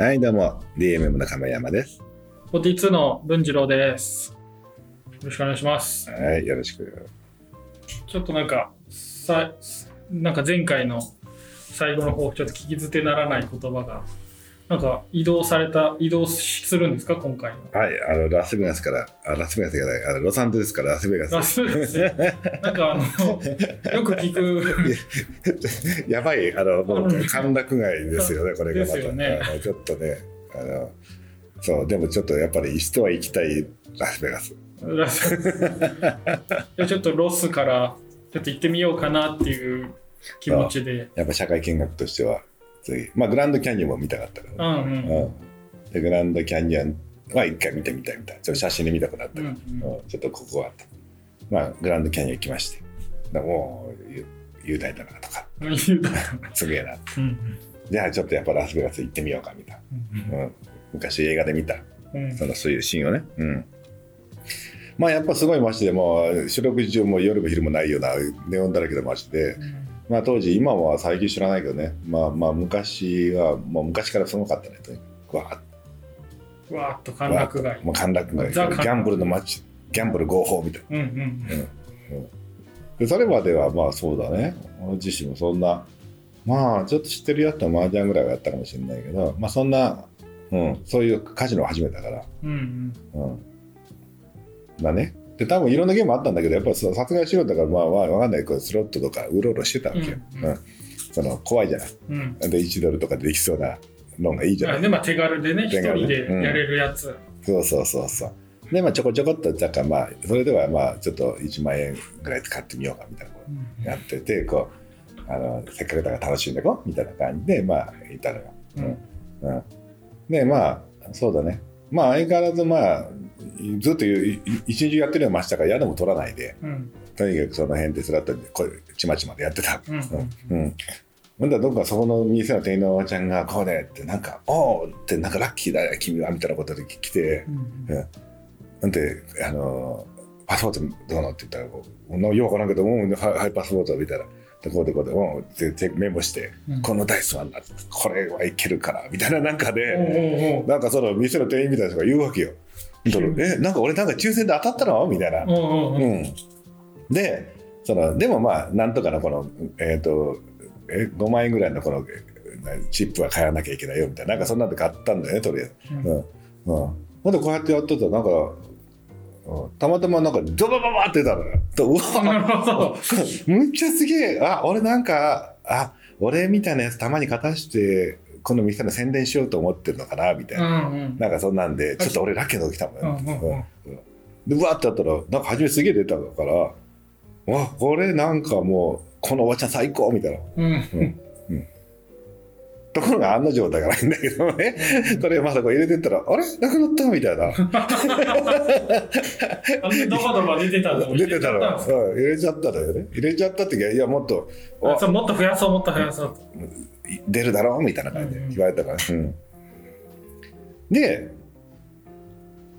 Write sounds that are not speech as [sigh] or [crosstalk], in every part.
はい、どうも、DMM の亀山です。42の文次郎です。よろしくお願いします。はい、よろしく。ちょっとなんか、さなんか前回の最後の方、ちょっと聞き捨てならない言葉が、なんか移動された、移動するんですか、今回は。はい、あの、ラスベガスから、あラスベガスじゃない、あのロサンゼルスからラスベガス。ラスベガスでなんかあの、[laughs] よく聞く、[laughs] やばい、あの、もううん歓楽街ですよね、これがまた。ねちょっとね、あの、そう、でもちょっとやっぱり人は行きたいラスベガス。ラスで [laughs] ちょっとロスから、ちょっと行ってみようかなっていう気持ちで。やっぱ社会見学としては、次、まあ、グランドキャニオンも見たかったから、うんうん。うん。で、グランドキャニオンは一回見てみたいみたいな。ちょっと写真で見たくなったから、うんうんうんちょっとここは、まあ、グランドキャニオン行きまして。もう、ゆ雄大だなとか、[laughs] うんすげえな。うんじゃあちょっとやっぱラスベガス行ってみようかみたいな。うん、昔映画で見た、うんそのそういうシーンをね。うん。まあやっぱすごい街でもう四六時中もう夜も昼もないようなネオンだらけの街で、まあ当時今は最近知らないけどね、まあまあ昔はもう昔からすごかったね。とにかくわーっうわーっと。歓楽街。と。もう歓楽街。ギャンブルの街。ギャンブル合法みたいな。うんうんでそれまではまあそうだね。俺自身もそんなまあちょっと知ってるやつは麻雀ぐらいはやったかもしれないけどまあそんな、うん、そういうカジノを始めたから、うんうん。うん、だねで多分いろんなゲームあったんだけどやっぱさすがに素人だからまあまあわかんないこうスロットとかうろうろしてたわけよ、うん。うん。その怖いじゃない。うん。で1ドルとかでできそうなのがいいじゃない、でまあ手軽でね一手軽ね人でやれるやつ、そうそうそうそう。でまあちょこちょこっとだからまあそれではまあちょっと1万円ぐらい使ってみようかみたいなことやっててこうあのセクレターが楽しんでこうみたいな感じでまあいたのよ。うん。うん、でまあそうだね。まあ相変わらずまあずっと一日中やってるような街だから宿も取らないでうんとにかくその辺ですらっとこうちまちまでやってた。うんほんだらどっかそこの店の店員のおばちゃんがこうねってなんか「おお!」ってなんかラッキーだよ君はみたいなことで来てうんなんであのパスポートどうのって言ったらこう「ようわからんけどうんはいはいパスポート」みたいな。でこうでこうでうんででメモして、うんこのダイスはなこれはいけるからみたいななんかで、なんかその店の店員みたいな人が言うわけよ。えなんか俺なんか抽選で当たったの？みたいな。おうおうん、でそのでもまあなんとかのこのえっ、とえ5万円ぐらいのこのえチップは買わなきゃいけないよみたいな。なんかそんなんで買ったんだよねとりあえず。うん。うん。うん、ほんでこうやってやってたらなんか、うん。たまたまなんかドバババって出たのよ。とうわ。[laughs] むっちゃすげえ。あ俺なんかあ俺みたいなやつたまに勝たしてこの店の宣伝しようと思ってるのかなみたいうな、んうん。なんかそんなんでちょっと俺ラッキーな時来たもん。よ、うんうん。うん。うん。でうわってやったらなんか初めすげえ出たからわこれなんかもうこのおばちゃん最高みたいな。うん。ところが案の定だからいいんだけどね。それまだこう入れてったらあれ？なくなったみたいな。ドバドバ出てたの？出てたの。入れちゃったんですうん。入れちゃったのよね。入れちゃったっていやもっともっと増やそうもっと増やそう。と出るだろうみたいな感じで言われたから、うん。で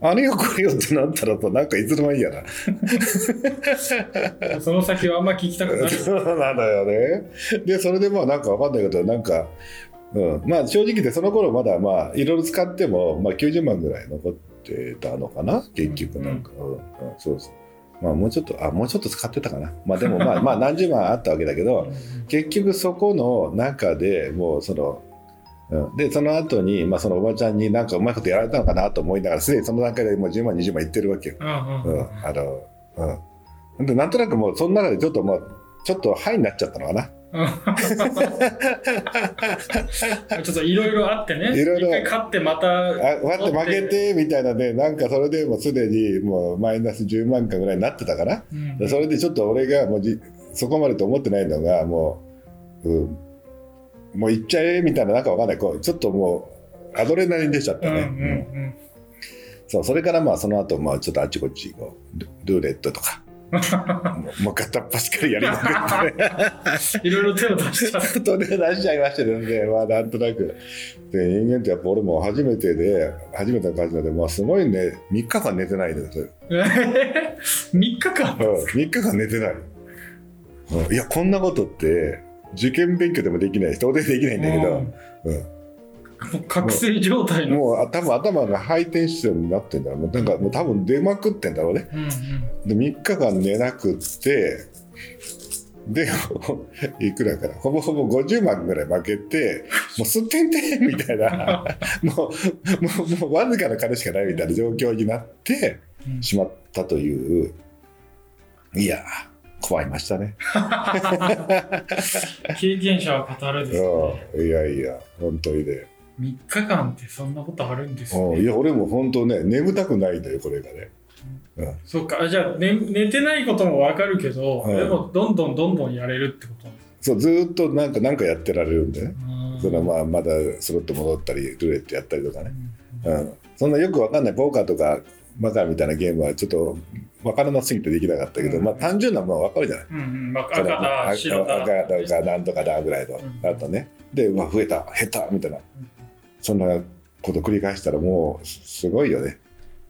あれよこれよってなったらとなんかいつの間にやな [laughs] その先はあんま聞きたくない [laughs] そうなのよね。でそれでまあなんかわかんないけどなんか、うん、まあ正直でその頃まだまあいろいろ使っても、まあ、90万ぐらい残ってたのかな。結局なんか、うん。うん。そうそうまあもうちょっとあもうちょっと使ってたかな。まあでも [laughs] まあまあ何十万あったわけだけど結局そこの中でもうその、うん、でその後にまあそのおばちゃんになんかうまいことやられたのかなと思いながらすでにその段階でもう10万20万いってるわけよ、うんあのうん。でなんとなくもうその中でちょっともうちょっとハイになっちゃったのかな [laughs] ちょっといろいろあってね。いろいろ。一回勝ってまた。あ待って負けてみたいなね。なんかそれでもうすでにもうマイナス10万かぐらいになってたからうん。でそれでちょっと俺がもうじそこまでと思ってないのがもう、うん、もう行っちゃえみたいななんかわかんない。こうちょっともうアドレナリン出ちゃったうんうね、うん。ん。そうそれからまあその後まあちょっとあっちこっちこうルルーレットとかもう片っ端からやりまくっていろいろ手を出しちゃうとね出しちゃいましたね。まあなんとなくで人間ってやっぱ俺も初めてで初めてのカジノでまあすごいね3日間寝てないで、それ。[laughs] 3日間？うん、3日間寝てない、うんいやこんなことって受験勉強でもできない人でできないんだけど、うん。もう覚醒状態の。もうあ多分頭がハイテンションになってんだろう。もうなんかもう多分出まくってんだろうね。うんうん。で3日間寝なくってで [laughs] いくらかなほぼほぼ50万ぐらい負けてもうすってんてんみたいな。[laughs] もうもうもうわずかな金しかないみたいな状況になってうん。しまったという。いや怖いましたね。[laughs] 経験者は語るですね。うん。いやいや本当にね3日間ってそんなことあるんですうんいね。や俺も本当ね眠たくないんだよこれがね。うん。そっか、あじゃあ、ね、寝てないこともわかるけど、うん。でもどんどんどんどんやれるってことそうずーっとなんかなんかやってられるんでねかそのまあまだスロット戻ったりルーレットやったりとかね。うんうん、そんなよくわかんないポーカーとかマカーみたいなゲームはちょっとわからなすぎてできなかったけど、うん。まあ単純なものはわかるじゃない。うんうん、まあ、赤だ、白だ。赤だとかなんとかだぐらいの、うん。あとね。で、まあ、増えた、減ったみたいな、そんなこと繰り返したらもうすごいよね。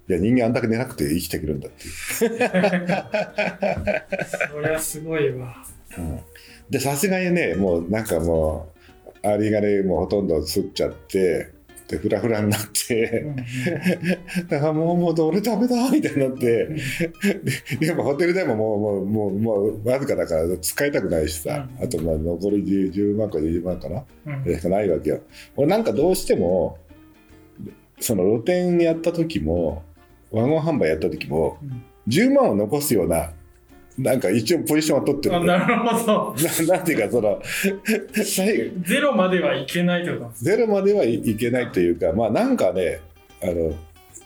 いや人間あんだけ寝なくて生きてくるんだっていう。[laughs] そりゃすごいわ。うんでさすがにねもうなんかもうアリがねもうほとんど吸っちゃってでフラフラになって。だからもう、もう、俺ダメだみたいになって、でやっぱホテル代ももう、もう、もう、もう、わずかだから使いたくないしさ、うんあと、まあ、残り 10, 10万か20万かな、うん。かないわけよ。俺なんかどうしても、その露店やった時も、ワゴン販売やった時も、うん。10万を残すような、なんか一応ポジションは取ってるあなるほど。な [laughs] なんていうか、その、ゼロまではいけないってことなんですゼロまではいいけないというか、まあなんかね、あの、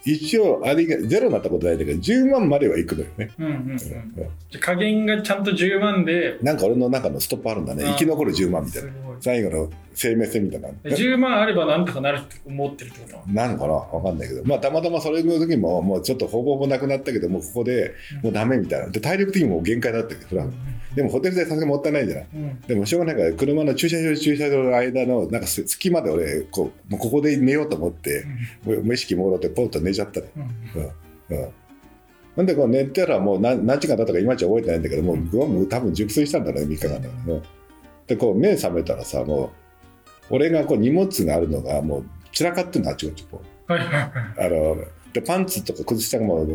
一応ありが、ゼロになったことないんだけど、10万まではいくのよね。うんうんうん。うんじゃあ加減がちゃんと10万で、なんか俺の中のストップあるんだね。生き残る10万みたいな。最後の生命線みたいな。10万あればなんとかなるって思ってるってこと？なのかな？わかんないけど、まあたまたまそれの時も、もうちょっとほぼほぼなくなったけど、もうここでもうダメみたいな。で、体力的にもう限界だったけど、普段。でもホテル代さすがにもったいないじゃない。うんでもしょうがないから、車の駐車場と駐車場の間の、なんかす隙間で俺、こう、もうここで寝ようと思って、もう無意識朦朧ってポンと寝ちゃったの。うんうん。ほんで、こう寝たらもう何何時間だったかいまいち覚えてないんだけど、もう僕はもう多分熟睡したんだろうね、3日間だから、うんで、こう目覚めたらさ、もう、俺がこう荷物があるのがもう散らかってるの、あっちこっちこう。あの、で、パンツとか靴下がもう、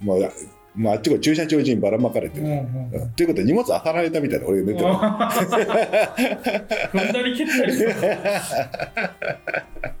もう、もうあっちこっち駐車場中にばらまかれてる。うんうんうんということで荷物漁られたみたいな俺寝てる。[laughs]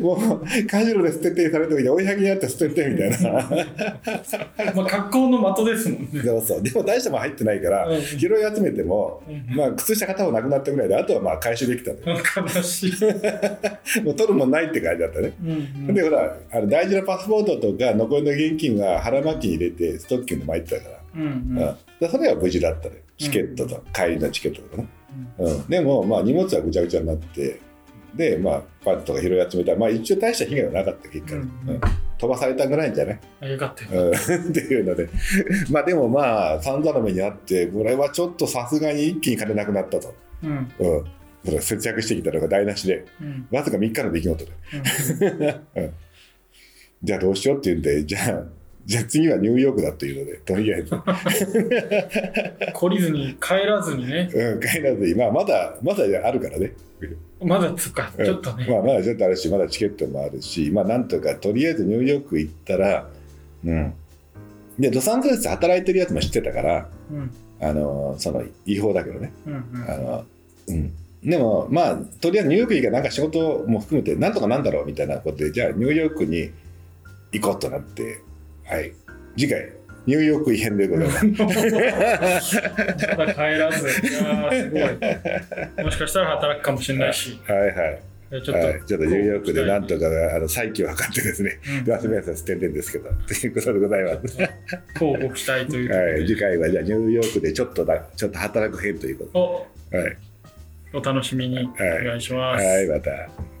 もう、カジノで捨ててされた時に追いはぎにあって捨ててみたいな。[laughs] まあ格好の的ですもんね。そうそう。でも大しても入ってないから、うん拾い集めても、うんまあ、靴下片方なくなったぐらいで、あとはまあ回収できた。悲しい。[laughs] もう取るもんないって感じだったね。うんうんで、ほら、あの大事なパスポートとか、残りの現金が腹巻きに入れて、ストッキングで巻いてたから。うんうんうんでそれは無事だったね。チケットと、帰りのチケットとかね。うん、でも、まあ、荷物はぐちゃぐちゃになって、で、まあ、パンツとか拾い集めたら、まあ、一応大した被害はなかった、結果、うんうん。飛ばされたぐらいんじゃない、あよかったよ。うん、[laughs] っていうので、まあ、でもまあ、散々な目にあって、これはちょっとさすがに一気に金なくなったと。うん。うん。それ節約してきたのが台無しで、うん。わずか3日の出来事で。[laughs] じゃあどうしようって言うんで、じゃあ、じゃあ次はニューヨークだっていうので、とりあえず。[laughs] 懲りずに帰らずにね。[laughs] うん、帰らずに、まあ、まだ、まだあるからね。まだつか、ちょっとね。まあ、まだちょっとあるし、まだチケットもあるし、まあ、なんとか、とりあえずニューヨーク行ったら、うん。で、ロサンゼルスで働いてるやつも知ってたから、うんあの、その、違法だけどね。うんうんあの、うん。でも、まあ、とりあえずニューヨーク行けばなんか仕事も含めて、なんとかなんだろうみたいなことで、じゃあニューヨークに行こうとなって、はい。次回、ニューヨーク異変でございます。まだ帰らず、すごい。もしかしたら働くかもしれないし、はいはい。ちょっと、はい、ちょっとニューヨークでなんとかあの再起を図ってですね、うんラスベガスは捨ててるんですけど、ということでございます。交互期待というはい、次回はじゃあニューヨークでちょっとだちょっと働く編というこおとで。はい、お楽しみにお願いします。はい、また。